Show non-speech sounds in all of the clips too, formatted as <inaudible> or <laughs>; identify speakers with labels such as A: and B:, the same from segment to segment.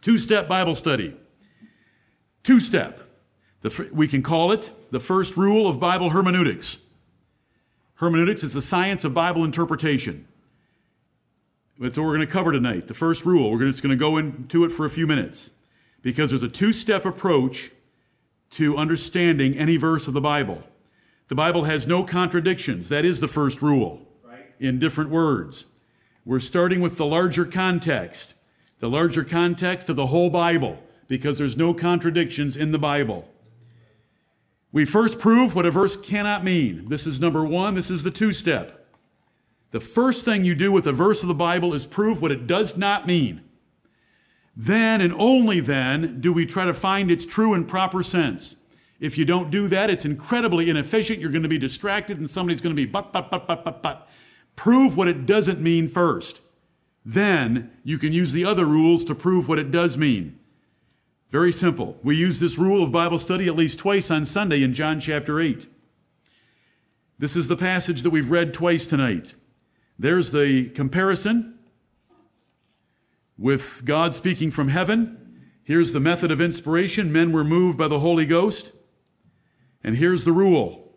A: Two step Bible study. Two step. We can call it the first rule of Bible hermeneutics. Hermeneutics is the science of Bible interpretation. That's what we're going to cover tonight. The first rule. We're just going to go into it for a few minutes because there's a two step approach to understanding any verse of the Bible. The Bible has no contradictions. That is the first rule right. in different words. We're starting with the larger context, the larger context of the whole Bible, because there's no contradictions in the Bible. We first prove what a verse cannot mean. This is number one. This is the two step. The first thing you do with a verse of the Bible is prove what it does not mean. Then and only then do we try to find its true and proper sense. If you don't do that, it's incredibly inefficient. You're going to be distracted and somebody's going to be but, but, but, but, but, but. Prove what it doesn't mean first. Then you can use the other rules to prove what it does mean. Very simple. We use this rule of Bible study at least twice on Sunday in John chapter 8. This is the passage that we've read twice tonight. There's the comparison with God speaking from heaven. Here's the method of inspiration men were moved by the Holy Ghost. And here's the rule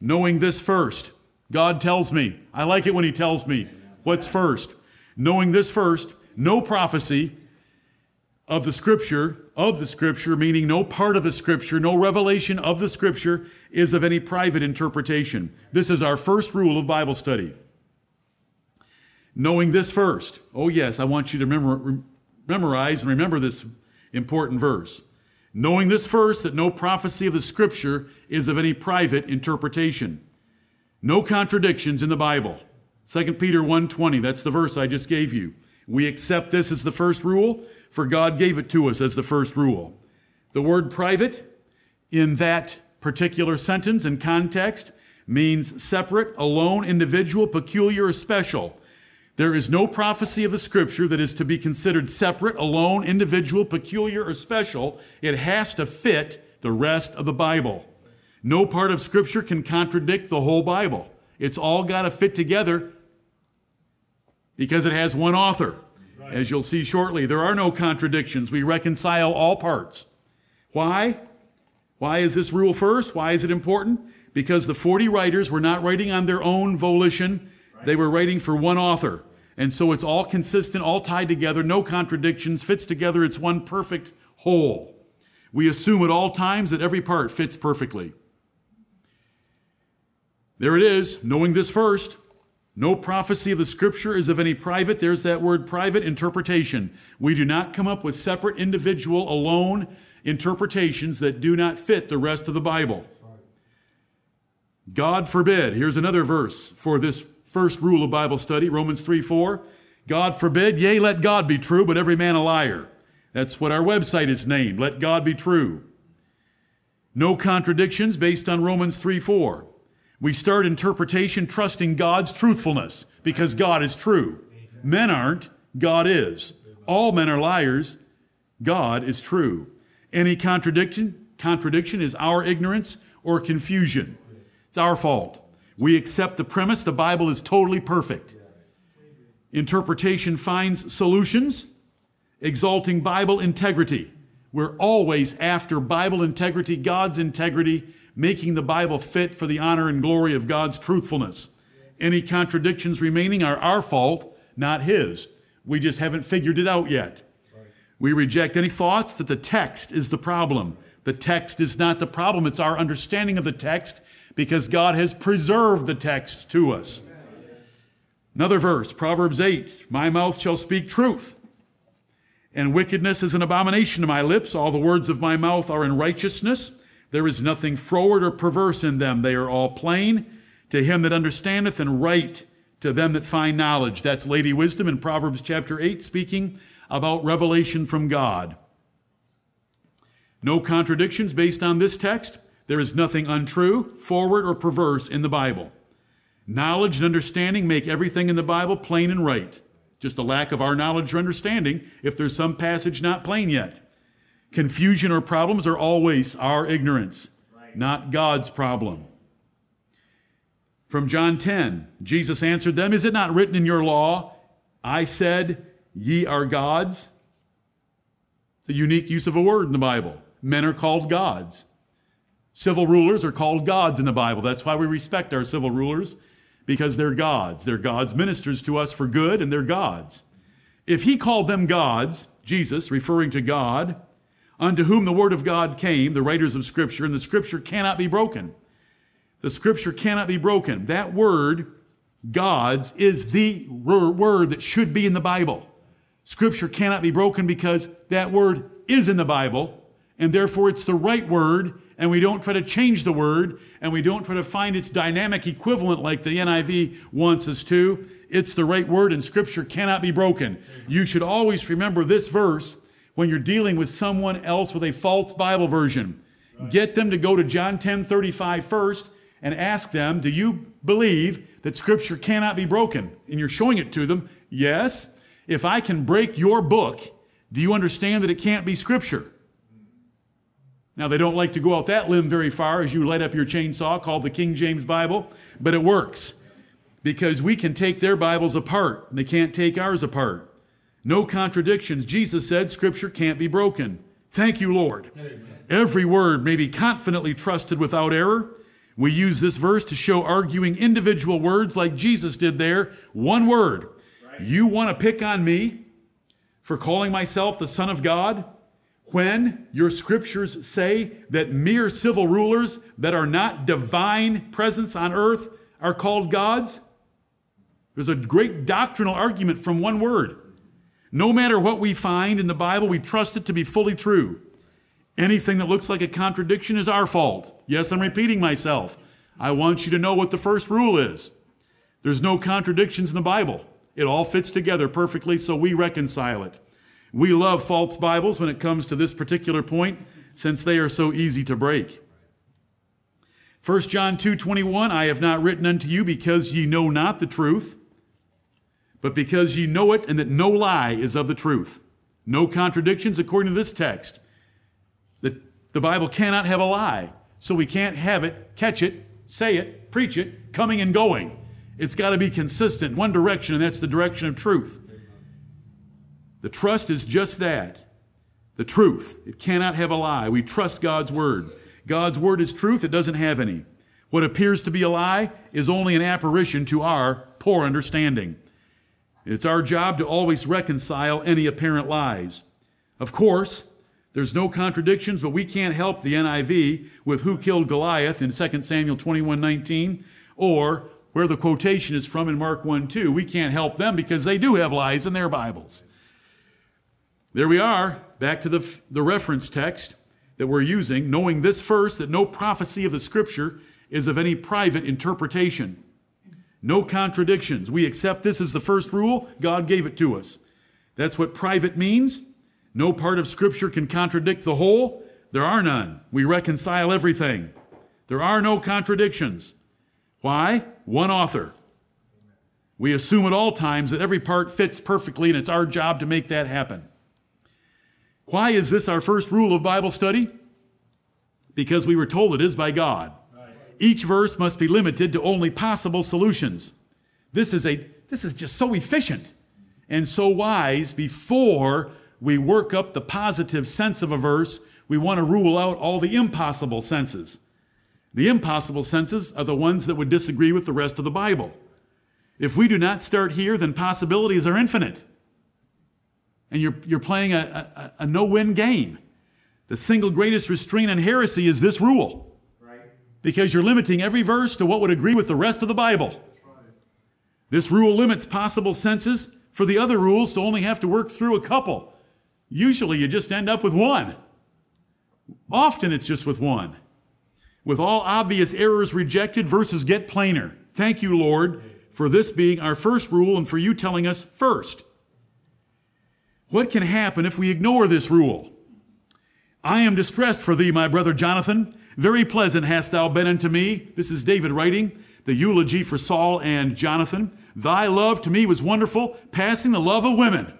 A: knowing this first. God tells me. I like it when He tells me what's first. Knowing this first, no prophecy of the Scripture of the Scripture, meaning no part of the Scripture, no revelation of the Scripture, is of any private interpretation. This is our first rule of Bible study. Knowing this first. Oh, yes, I want you to memor- memorize and remember this important verse. Knowing this first, that no prophecy of the Scripture is of any private interpretation. No contradictions in the Bible. 2 Peter 1:20, that's the verse I just gave you. We accept this as the first rule for God gave it to us as the first rule. The word private in that particular sentence and context means separate, alone, individual, peculiar, or special. There is no prophecy of the scripture that is to be considered separate, alone, individual, peculiar, or special. It has to fit the rest of the Bible. No part of scripture can contradict the whole Bible. It's all got to fit together because it has one author. As you'll see shortly, there are no contradictions. We reconcile all parts. Why? Why is this rule first? Why is it important? Because the 40 writers were not writing on their own volition, they were writing for one author. And so it's all consistent, all tied together, no contradictions, fits together, it's one perfect whole. We assume at all times that every part fits perfectly. There it is, knowing this first. No prophecy of the scripture is of any private, there's that word private interpretation. We do not come up with separate individual alone interpretations that do not fit the rest of the Bible. God forbid. Here's another verse for this first rule of Bible study, Romans 3 4. God forbid, yea, let God be true, but every man a liar. That's what our website is named. Let God be true. No contradictions based on Romans 3 4. We start interpretation trusting God's truthfulness because God is true. Men aren't, God is. All men are liars, God is true. Any contradiction, contradiction is our ignorance or confusion. It's our fault. We accept the premise the Bible is totally perfect. Interpretation finds solutions, exalting Bible integrity. We're always after Bible integrity, God's integrity, making the Bible fit for the honor and glory of God's truthfulness. Any contradictions remaining are our fault, not His. We just haven't figured it out yet. We reject any thoughts that the text is the problem. The text is not the problem, it's our understanding of the text because God has preserved the text to us. Another verse, Proverbs 8 My mouth shall speak truth, and wickedness is an abomination to my lips. All the words of my mouth are in righteousness. There is nothing froward or perverse in them. They are all plain to him that understandeth and right to them that find knowledge. That's Lady Wisdom in Proverbs chapter 8, speaking about revelation from God. No contradictions based on this text. There is nothing untrue, forward, or perverse in the Bible. Knowledge and understanding make everything in the Bible plain and right. Just a lack of our knowledge or understanding if there's some passage not plain yet. Confusion or problems are always our ignorance, not God's problem. From John 10, Jesus answered them, Is it not written in your law, I said, Ye are gods? It's a unique use of a word in the Bible. Men are called gods. Civil rulers are called gods in the Bible. That's why we respect our civil rulers, because they're gods. They're God's ministers to us for good, and they're gods. If he called them gods, Jesus, referring to God, unto whom the word of God came, the writers of Scripture, and the Scripture cannot be broken. The Scripture cannot be broken. That word, gods, is the word that should be in the Bible. Scripture cannot be broken because that word is in the Bible, and therefore it's the right word, and we don't try to change the word, and we don't try to find its dynamic equivalent like the NIV wants us to. It's the right word, and Scripture cannot be broken. You should always remember this verse when you're dealing with someone else with a false Bible version. Right. Get them to go to John 10 35 first and ask them, Do you believe that Scripture cannot be broken? And you're showing it to them, Yes. If I can break your book, do you understand that it can't be Scripture? Now, they don't like to go out that limb very far as you light up your chainsaw called the King James Bible, but it works because we can take their Bibles apart and they can't take ours apart. No contradictions. Jesus said Scripture can't be broken. Thank you, Lord. Amen. Every word may be confidently trusted without error. We use this verse to show arguing individual words like Jesus did there. One word you want to pick on me for calling myself the Son of God when your scriptures say that mere civil rulers that are not divine presence on earth are called gods? There's a great doctrinal argument from one word. No matter what we find in the Bible, we trust it to be fully true. Anything that looks like a contradiction is our fault. Yes, I'm repeating myself. I want you to know what the first rule is. There's no contradictions in the Bible. It all fits together perfectly, so we reconcile it. We love false Bibles when it comes to this particular point, since they are so easy to break. 1 John 2:21 I have not written unto you because ye know not the truth but because ye know it and that no lie is of the truth no contradictions according to this text the, the Bible cannot have a lie so we can't have it catch it say it preach it coming and going it's got to be consistent, one direction, and that's the direction of truth. The trust is just that the truth. It cannot have a lie. We trust God's word. God's word is truth, it doesn't have any. What appears to be a lie is only an apparition to our poor understanding. It's our job to always reconcile any apparent lies. Of course, there's no contradictions, but we can't help the NIV with who killed Goliath in 2 Samuel 21 19 or where the quotation is from in Mark 1 2. We can't help them because they do have lies in their Bibles. There we are, back to the, the reference text that we're using, knowing this first that no prophecy of the Scripture is of any private interpretation. No contradictions. We accept this as the first rule. God gave it to us. That's what private means. No part of Scripture can contradict the whole. There are none. We reconcile everything. There are no contradictions. Why? One author. We assume at all times that every part fits perfectly, and it's our job to make that happen. Why is this our first rule of Bible study? Because we were told it is by God. Each verse must be limited to only possible solutions. This is, a, this is just so efficient and so wise. Before we work up the positive sense of a verse, we want to rule out all the impossible senses. The impossible senses are the ones that would disagree with the rest of the Bible. If we do not start here, then possibilities are infinite. And you're, you're playing a, a, a no win game. The single greatest restraint on heresy is this rule. Because you're limiting every verse to what would agree with the rest of the Bible. This rule limits possible senses for the other rules to only have to work through a couple. Usually you just end up with one. Often it's just with one. With all obvious errors rejected, verses get plainer. Thank you, Lord, for this being our first rule and for you telling us first. What can happen if we ignore this rule? I am distressed for thee, my brother Jonathan. Very pleasant hast thou been unto me. This is David writing the eulogy for Saul and Jonathan. Thy love to me was wonderful, passing the love of women.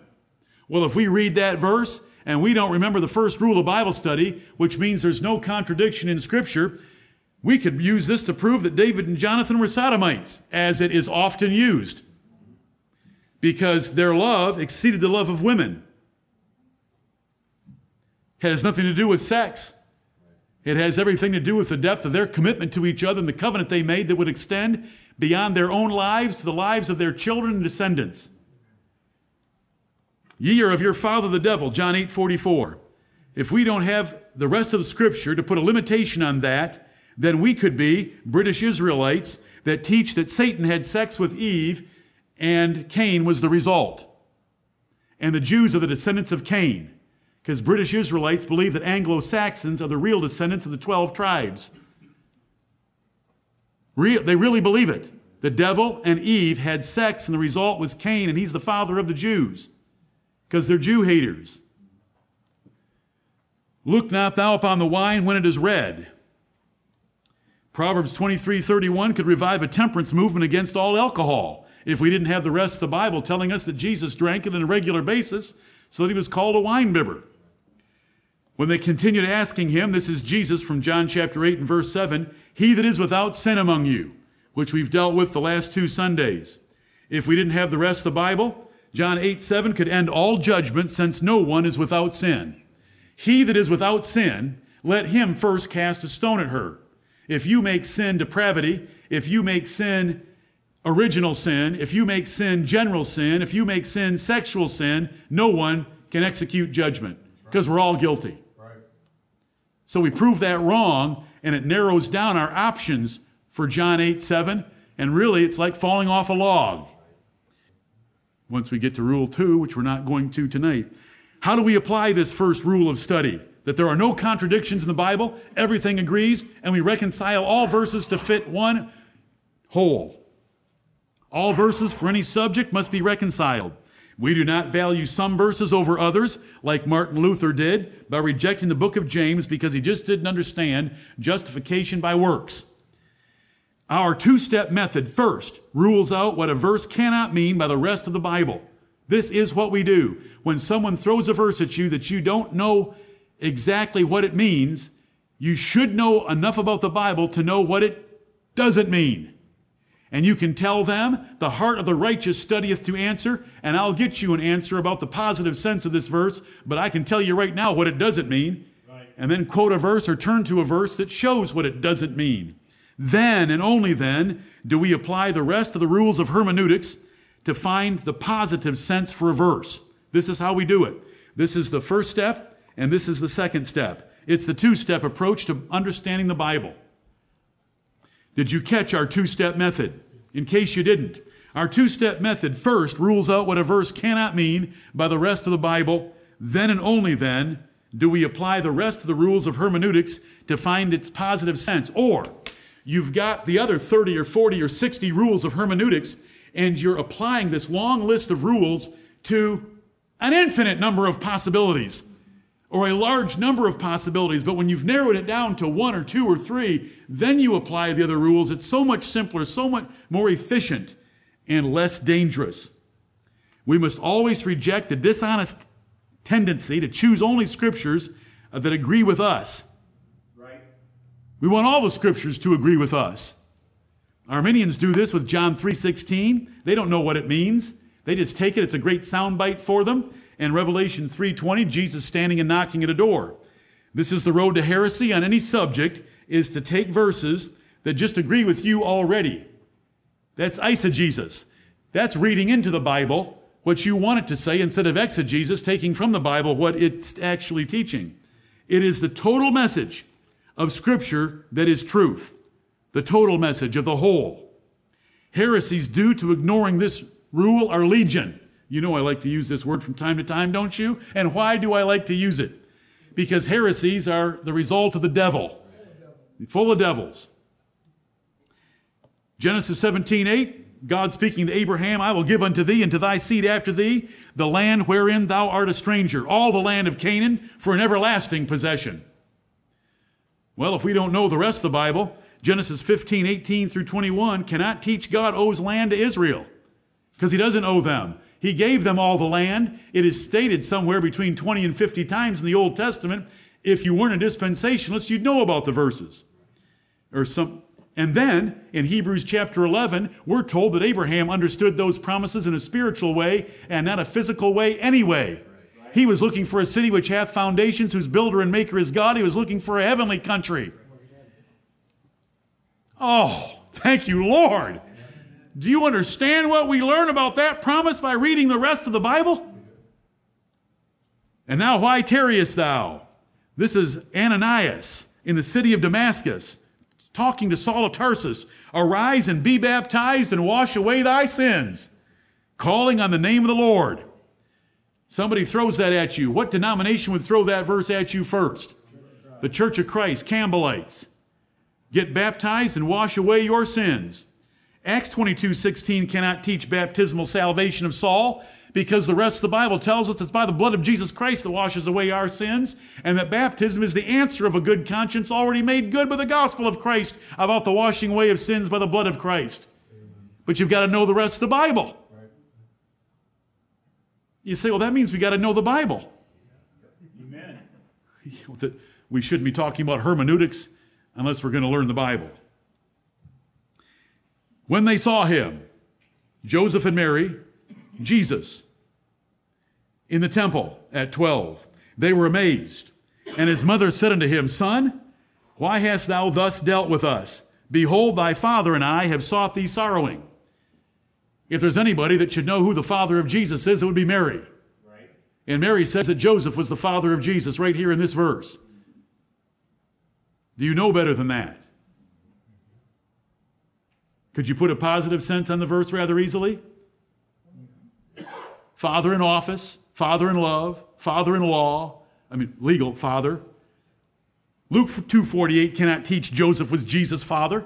A: Well, if we read that verse and we don't remember the first rule of Bible study, which means there's no contradiction in Scripture, we could use this to prove that David and Jonathan were sodomites, as it is often used, because their love exceeded the love of women. It has nothing to do with sex. It has everything to do with the depth of their commitment to each other and the covenant they made that would extend beyond their own lives to the lives of their children and descendants. Ye are of your father the devil, John 8 44. If we don't have the rest of the scripture to put a limitation on that, then we could be British Israelites that teach that Satan had sex with Eve and Cain was the result. And the Jews are the descendants of Cain, because British Israelites believe that Anglo Saxons are the real descendants of the 12 tribes. Real, they really believe it. The devil and Eve had sex, and the result was Cain, and he's the father of the Jews, because they're Jew haters. Look not thou upon the wine when it is red. Proverbs 23 31 could revive a temperance movement against all alcohol if we didn't have the rest of the Bible telling us that Jesus drank it on a regular basis so that he was called a wine bibber. When they continued asking him, this is Jesus from John chapter 8 and verse 7, he that is without sin among you, which we've dealt with the last two Sundays. If we didn't have the rest of the Bible, John 8 7 could end all judgment since no one is without sin. He that is without sin, let him first cast a stone at her. If you make sin depravity, if you make sin original sin, if you make sin general sin, if you make sin sexual sin, no one can execute judgment because we're all guilty. So we prove that wrong, and it narrows down our options for John 8 7. And really, it's like falling off a log. Once we get to rule two, which we're not going to tonight. How do we apply this first rule of study? That there are no contradictions in the Bible, everything agrees, and we reconcile all verses to fit one whole. All verses for any subject must be reconciled. We do not value some verses over others, like Martin Luther did by rejecting the book of James because he just didn't understand justification by works. Our two step method first rules out what a verse cannot mean by the rest of the Bible. This is what we do. When someone throws a verse at you that you don't know exactly what it means, you should know enough about the Bible to know what it doesn't mean. And you can tell them, the heart of the righteous studieth to answer, and I'll get you an answer about the positive sense of this verse, but I can tell you right now what it doesn't mean. Right. And then quote a verse or turn to a verse that shows what it doesn't mean. Then and only then do we apply the rest of the rules of hermeneutics to find the positive sense for a verse. This is how we do it. This is the first step, and this is the second step. It's the two step approach to understanding the Bible. Did you catch our two step method? In case you didn't, our two step method first rules out what a verse cannot mean by the rest of the Bible. Then and only then do we apply the rest of the rules of hermeneutics to find its positive sense. Or you've got the other 30 or 40 or 60 rules of hermeneutics and you're applying this long list of rules to an infinite number of possibilities or a large number of possibilities. But when you've narrowed it down to one or two or three, then you apply the other rules. It's so much simpler, so much more efficient, and less dangerous. We must always reject the dishonest tendency to choose only scriptures uh, that agree with us. Right. We want all the scriptures to agree with us. Arminians do this with John 3:16. They don't know what it means. They just take it. It's a great soundbite for them. And Revelation 3:20, Jesus standing and knocking at a door. This is the road to heresy on any subject is to take verses that just agree with you already. That's eisegesis. That's reading into the Bible what you want it to say instead of exegesis, taking from the Bible what it's actually teaching. It is the total message of Scripture that is truth the total message of the whole. Heresies due to ignoring this rule are legion. You know I like to use this word from time to time, don't you? And why do I like to use it? Because heresies are the result of the devil, full of devils. Genesis 17, 8, God speaking to Abraham, I will give unto thee and to thy seed after thee the land wherein thou art a stranger, all the land of Canaan for an everlasting possession. Well, if we don't know the rest of the Bible, Genesis 15, 18 through 21 cannot teach God owes land to Israel because he doesn't owe them. He gave them all the land. It is stated somewhere between 20 and 50 times in the Old Testament. If you weren't a dispensationalist, you'd know about the verses. Or some and then in Hebrews chapter 11, we're told that Abraham understood those promises in a spiritual way and not a physical way anyway. He was looking for a city which hath foundations, whose builder and maker is God. He was looking for a heavenly country. Oh, thank you, Lord. Do you understand what we learn about that promise by reading the rest of the Bible? And now, why tarriest thou? This is Ananias in the city of Damascus talking to Saul of Tarsus Arise and be baptized and wash away thy sins, calling on the name of the Lord. Somebody throws that at you. What denomination would throw that verse at you first? The Church of Christ, Campbellites. Get baptized and wash away your sins. Acts 22 16 cannot teach baptismal salvation of Saul because the rest of the Bible tells us it's by the blood of Jesus Christ that washes away our sins, and that baptism is the answer of a good conscience already made good by the gospel of Christ about the washing away of sins by the blood of Christ. But you've got to know the rest of the Bible. You say, well, that means we got to know the Bible. Amen. <laughs> We shouldn't be talking about hermeneutics unless we're going to learn the Bible. When they saw him, Joseph and Mary, Jesus, in the temple at 12. They were amazed. And his mother said unto him, Son, why hast thou thus dealt with us? Behold, thy father and I have sought thee sorrowing. If there's anybody that should know who the father of Jesus is, it would be Mary. Right. And Mary says that Joseph was the father of Jesus right here in this verse. Do you know better than that? Could you put a positive sense on the verse rather easily? Father in office, father in love, father in law, I mean, legal father. Luke 2:48 cannot teach Joseph was Jesus' father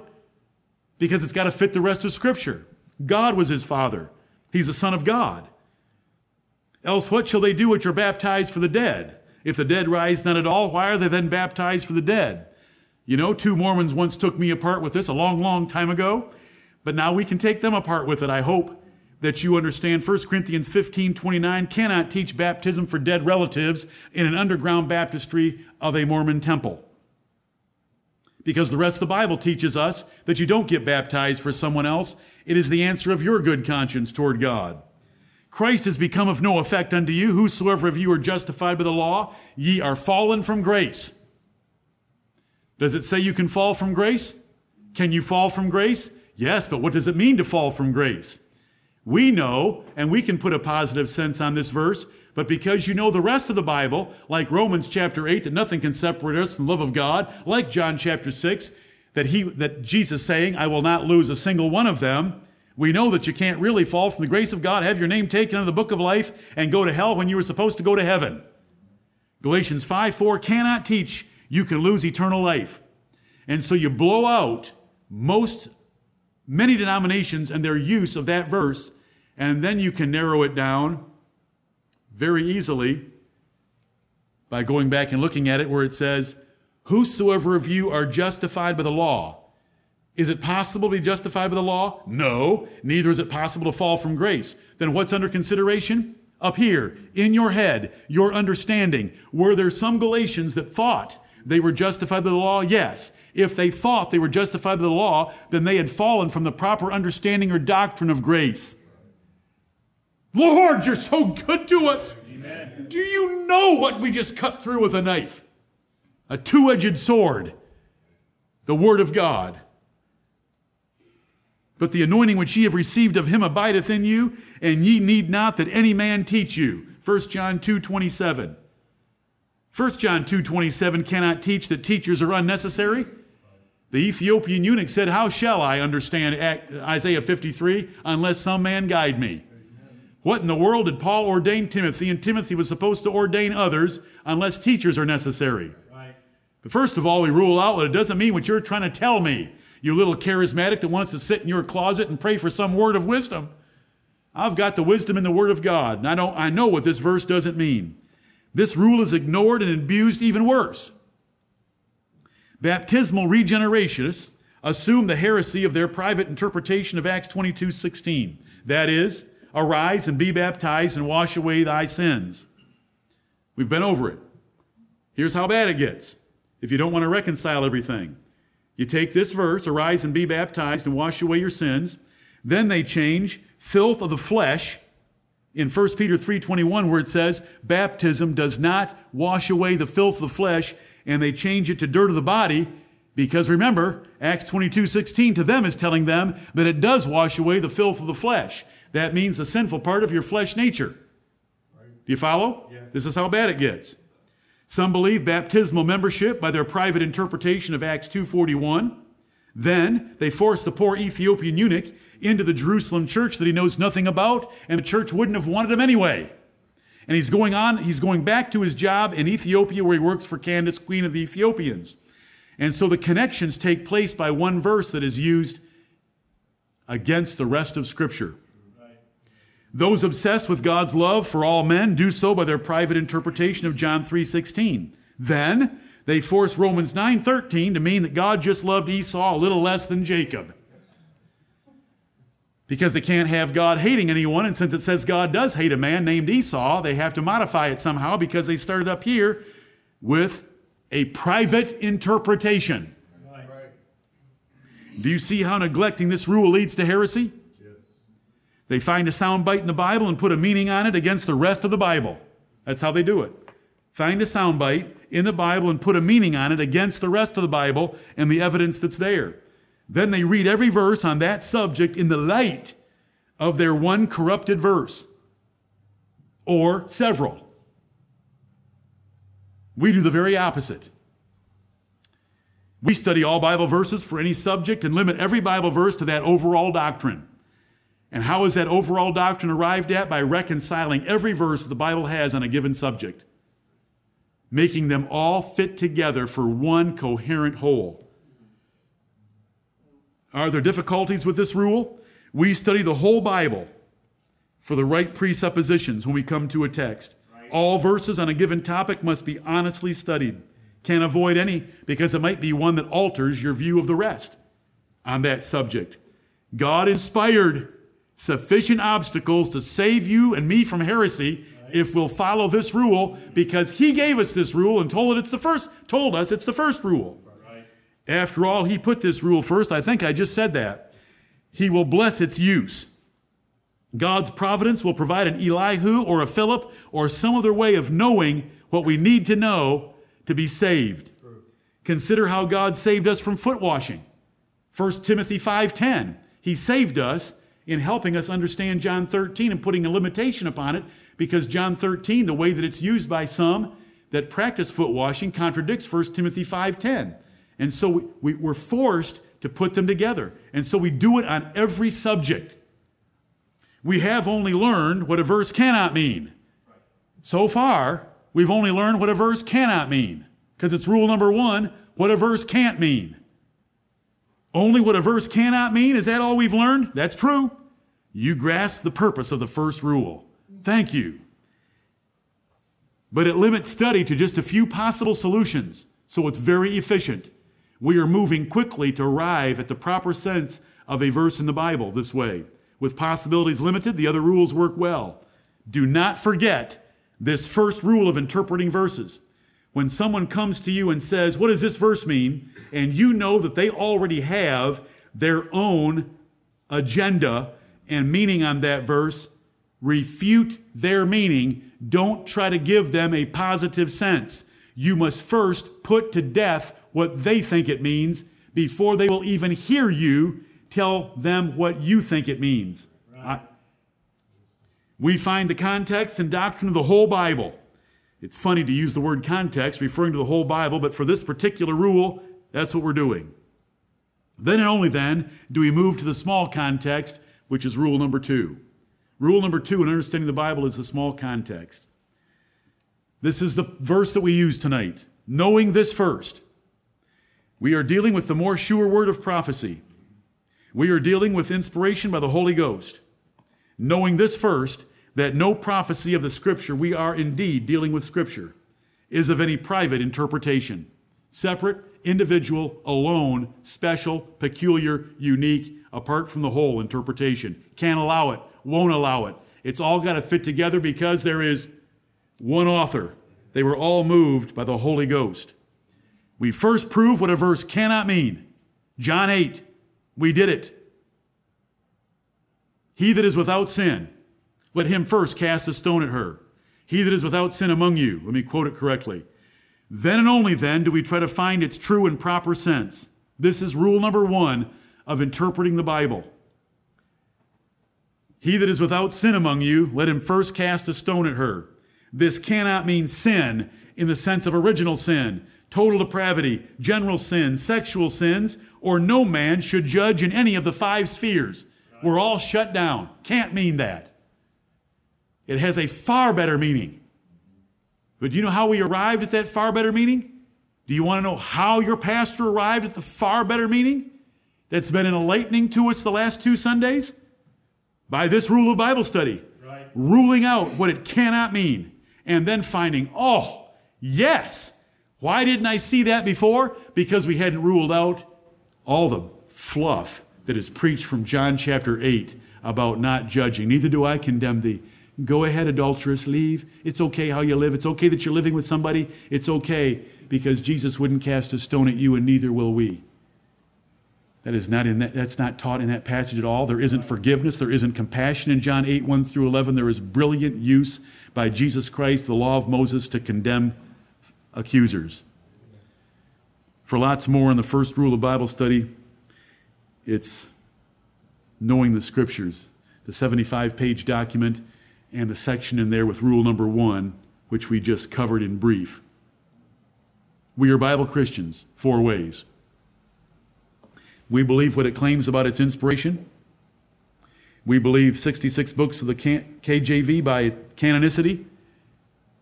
A: because it's got to fit the rest of scripture. God was his father. He's the son of God. Else what shall they do which are baptized for the dead? If the dead rise not at all, why are they then baptized for the dead? You know, two Mormons once took me apart with this a long, long time ago, but now we can take them apart with it, I hope that you understand 1 Corinthians 15 29 cannot teach baptism for dead relatives in an underground baptistry of a Mormon temple. Because the rest of the Bible teaches us that you don't get baptized for someone else, it is the answer of your good conscience toward God. Christ has become of no effect unto you. Whosoever of you are justified by the law, ye are fallen from grace. Does it say you can fall from grace? Can you fall from grace? Yes, but what does it mean to fall from grace? We know, and we can put a positive sense on this verse, but because you know the rest of the Bible, like Romans chapter 8, that nothing can separate us from the love of God, like John chapter 6, that he that Jesus saying, I will not lose a single one of them, we know that you can't really fall from the grace of God, have your name taken out of the book of life, and go to hell when you were supposed to go to heaven. Galatians 5 4 cannot teach you can lose eternal life. And so you blow out most many denominations and their use of that verse, and then you can narrow it down very easily by going back and looking at it where it says, Whosoever of you are justified by the law. Is it possible to be justified by the law? No. Neither is it possible to fall from grace. Then what's under consideration? Up here, in your head, your understanding. Were there some Galatians that thought they were justified by the law? Yes. If they thought they were justified by the law, then they had fallen from the proper understanding or doctrine of grace. Lord, you're so good to us. Amen. Do you know what we just cut through with a knife? A two edged sword, the Word of God. But the anointing which ye have received of him abideth in you, and ye need not that any man teach you. 1 John 2 27. 1 John 2 27 cannot teach that teachers are unnecessary. The Ethiopian eunuch said, How shall I understand Isaiah 53 unless some man guide me? What in the world did Paul ordain Timothy? And Timothy was supposed to ordain others unless teachers are necessary. Right. But first of all, we rule out that it doesn't mean what you're trying to tell me, you little charismatic that wants to sit in your closet and pray for some word of wisdom. I've got the wisdom in the Word of God, and I, don't, I know what this verse doesn't mean. This rule is ignored and abused even worse. Baptismal regenerationists assume the heresy of their private interpretation of Acts 22 16. That is, arise and be baptized and wash away thy sins. We've been over it. Here's how bad it gets if you don't want to reconcile everything. You take this verse, arise and be baptized and wash away your sins. Then they change filth of the flesh in 1 Peter 3:21 where it says baptism does not wash away the filth of the flesh and they change it to dirt of the body because remember Acts 22:16 to them is telling them that it does wash away the filth of the flesh. That means the sinful part of your flesh nature. Do you follow?
B: Yes.
A: This is how bad it gets. Some believe baptismal membership by their private interpretation of Acts 2:41. Then they force the poor Ethiopian eunuch into the Jerusalem church that he knows nothing about, and the church wouldn't have wanted him anyway. And he's going on, he's going back to his job in Ethiopia where he works for Candace, queen of the Ethiopians. And so the connections take place by one verse that is used against the rest of Scripture. Those obsessed with God's love for all men do so by their private interpretation of John 3:16. Then they force Romans 9:13 to mean that God just loved Esau a little less than Jacob. Because they can't have God hating anyone, and since it says God does hate a man named Esau, they have to modify it somehow because they started up here with a private interpretation.
B: Right.
A: Do you see how neglecting this rule leads to heresy?
B: Yes.
A: They find a soundbite in the Bible and put a meaning on it against the rest of the Bible. That's how they do it. Find a soundbite in the Bible and put a meaning on it against the rest of the Bible and the evidence that's there. Then they read every verse on that subject in the light of their one corrupted verse or several. We do the very opposite. We study all Bible verses for any subject and limit every Bible verse to that overall doctrine. And how is that overall doctrine arrived at? By reconciling every verse the Bible has on a given subject, making them all fit together for one coherent whole. Are there difficulties with this rule? We study the whole Bible for the right presuppositions when we come to a text. All verses on a given topic must be honestly studied. Can't avoid any because it might be one that alters your view of the rest on that subject. God inspired sufficient obstacles to save you and me from heresy if we'll follow this rule because he gave us this rule and told it it's the first told us it's the first rule. After all, he put this rule first. I think I just said that. He will bless its use. God's providence will provide an Elihu or a Philip or some other way of knowing what we need to know to be saved. Consider how God saved us from foot washing. 1 Timothy 5:10. He saved us in helping us understand John 13 and putting a limitation upon it because John 13, the way that it's used by some that practice foot washing contradicts 1 Timothy 5:10. And so we, we, we're forced to put them together. And so we do it on every subject. We have only learned what a verse cannot mean. So far, we've only learned what a verse cannot mean because it's rule number one what a verse can't mean. Only what a verse cannot mean? Is that all we've learned? That's true. You grasp the purpose of the first rule. Thank you. But it limits study to just a few possible solutions, so it's very efficient. We are moving quickly to arrive at the proper sense of a verse in the Bible this way. With possibilities limited, the other rules work well. Do not forget this first rule of interpreting verses. When someone comes to you and says, What does this verse mean? and you know that they already have their own agenda and meaning on that verse, refute their meaning. Don't try to give them a positive sense. You must first put to death what they think it means before they will even hear you tell them what you think it means. I- we find the context and doctrine of the whole Bible. It's funny to use the word context referring to the whole Bible, but for this particular rule, that's what we're doing. Then and only then do we move to the small context, which is rule number two. Rule number two in understanding the Bible is the small context. This is the verse that we use tonight. Knowing this first, we are dealing with the more sure word of prophecy. We are dealing with inspiration by the Holy Ghost. Knowing this first, that no prophecy of the Scripture, we are indeed dealing with Scripture, is of any private interpretation. Separate, individual, alone, special, peculiar, unique, apart from the whole interpretation. Can't allow it, won't allow it. It's all got to fit together because there is one author. They were all moved by the Holy Ghost. We first prove what a verse cannot mean. John 8, we did it. He that is without sin, let him first cast a stone at her. He that is without sin among you, let me quote it correctly. Then and only then do we try to find its true and proper sense. This is rule number one of interpreting the Bible. He that is without sin among you, let him first cast a stone at her. This cannot mean sin in the sense of original sin, total depravity, general sin, sexual sins, or no man should judge in any of the five spheres. We're all shut down. Can't mean that. It has a far better meaning. But do you know how we arrived at that far better meaning? Do you want to know how your pastor arrived at the far better meaning that's been enlightening to us the last two Sundays? By this rule of Bible study, right. ruling out what it cannot mean, and then finding, oh, yes, why didn't I see that before? Because we hadn't ruled out all the fluff that is preached from John chapter 8 about not judging. Neither do I condemn thee. Go ahead, adulteress, leave. It's okay how you live. It's okay that you're living with somebody. It's okay because Jesus wouldn't cast a stone at you, and neither will we. That is not in that, that's not taught in that passage at all. There isn't forgiveness. There isn't compassion in John 8, 1 through 11. There is brilliant use by Jesus Christ, the law of Moses, to condemn accusers. For lots more on the first rule of Bible study, it's knowing the scriptures, the 75 page document, and the section in there with rule number one, which we just covered in brief. We are Bible Christians, four ways. We believe what it claims about its inspiration. We believe 66 books of the KJV by canonicity.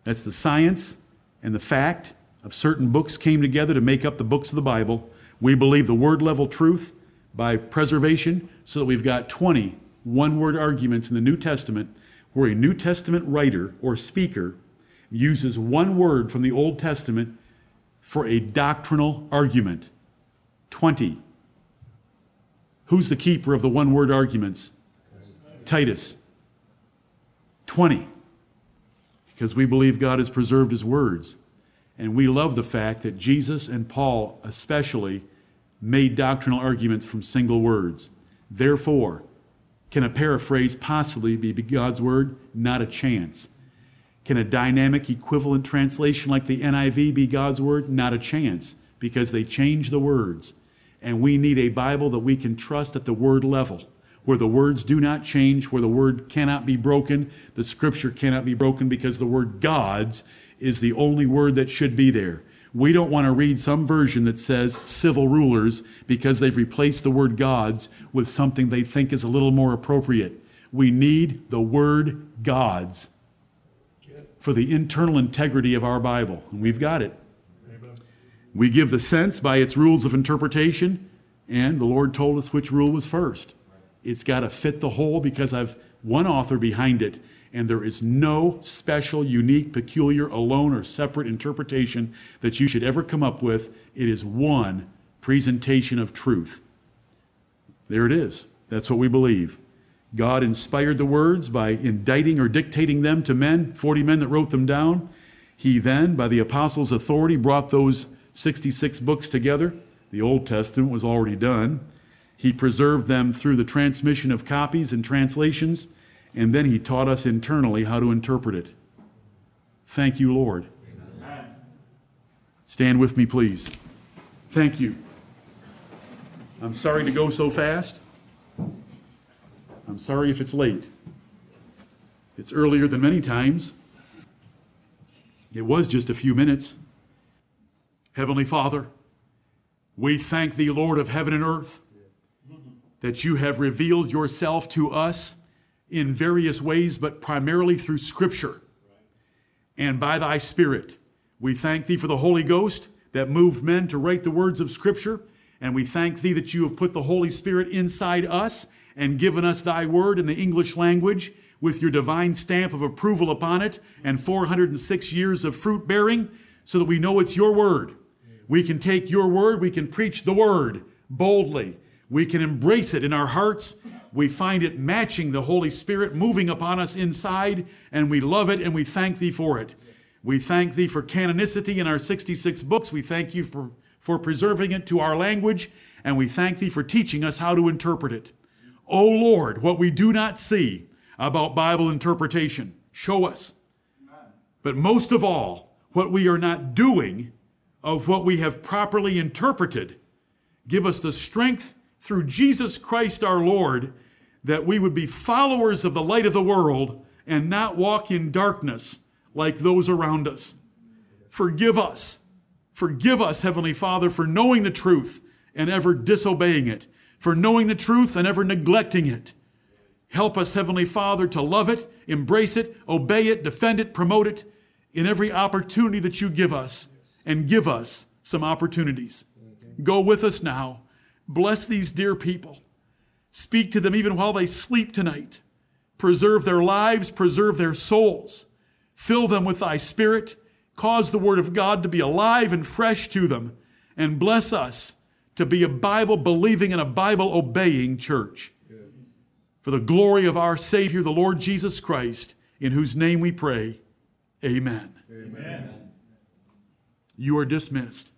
A: That's the science and the fact of certain books came together to make up the books of the Bible. We believe the word level truth by preservation, so that we've got 20 one word arguments in the New Testament where a New Testament writer or speaker uses one word from the Old Testament for a doctrinal argument. 20. Who's the keeper of the one word arguments? Titus. 20. Because we believe God has preserved his words. And we love the fact that Jesus and Paul, especially, made doctrinal arguments from single words. Therefore, can a paraphrase possibly be God's word? Not a chance. Can a dynamic equivalent translation like the NIV be God's word? Not a chance, because they change the words. And we need a Bible that we can trust at the word level, where the words do not change, where the word cannot be broken, the scripture cannot be broken, because the word God's is the only word that should be there. We don't want to read some version that says civil rulers because they've replaced the word gods with something they think is a little more appropriate. We need the word gods for the internal integrity of our Bible, and we've got it. We give the sense by its rules of interpretation, and the Lord told us which rule was first. It's got to fit the whole because I've one author behind it and there is no special, unique, peculiar, alone, or separate interpretation that you should ever come up with. It is one presentation of truth. There it is. That's what we believe. God inspired the words by inditing or dictating them to men, 40 men that wrote them down. He then, by the apostles' authority, brought those 66 books together. The Old Testament was already done. He preserved them through the transmission of copies and translations and then he taught us internally how to interpret it. Thank you, Lord. Amen. Stand with me, please. Thank you. I'm sorry to go so fast. I'm sorry if it's late. It's earlier than many times. It was just a few minutes. Heavenly Father, we thank thee, Lord of heaven and earth, that you have revealed yourself to us in various ways, but primarily through Scripture and by thy Spirit. We thank thee for the Holy Ghost that moved men to write the words of Scripture, and we thank thee that you have put the Holy Spirit inside us and given us thy word in the English language with your divine stamp of approval upon it and 406 years of fruit bearing so that we know it's your word. We can take your word, we can preach the word boldly. We can embrace it in our hearts we find it matching the Holy Spirit moving upon us inside, and we love it and we thank Thee for it. We thank Thee for canonicity in our 66 books. We thank You for, for preserving it to our language, and we thank Thee for teaching us how to interpret it. O Lord, what we do not see, about Bible interpretation. Show us. But most of all, what we are not doing of what we have properly interpreted, give us the strength through Jesus Christ our Lord that we would be followers of the light of the world and not walk in darkness like those around us. Forgive us. Forgive us, Heavenly Father, for knowing the truth and ever disobeying it, for knowing the truth and ever neglecting it. Help us, Heavenly Father, to love it, embrace it, obey it, defend it, promote it in every opportunity that you give us, and give us some opportunities. Go with us now. Bless these dear people. Speak to them even while they sleep tonight. Preserve their lives, preserve their souls. Fill them with thy spirit. Cause the word of God to be alive and fresh to them. And bless us to be a Bible believing and a Bible obeying church. For the glory of our Savior, the Lord Jesus Christ, in whose name we pray. Amen.
B: Amen.
A: You are dismissed.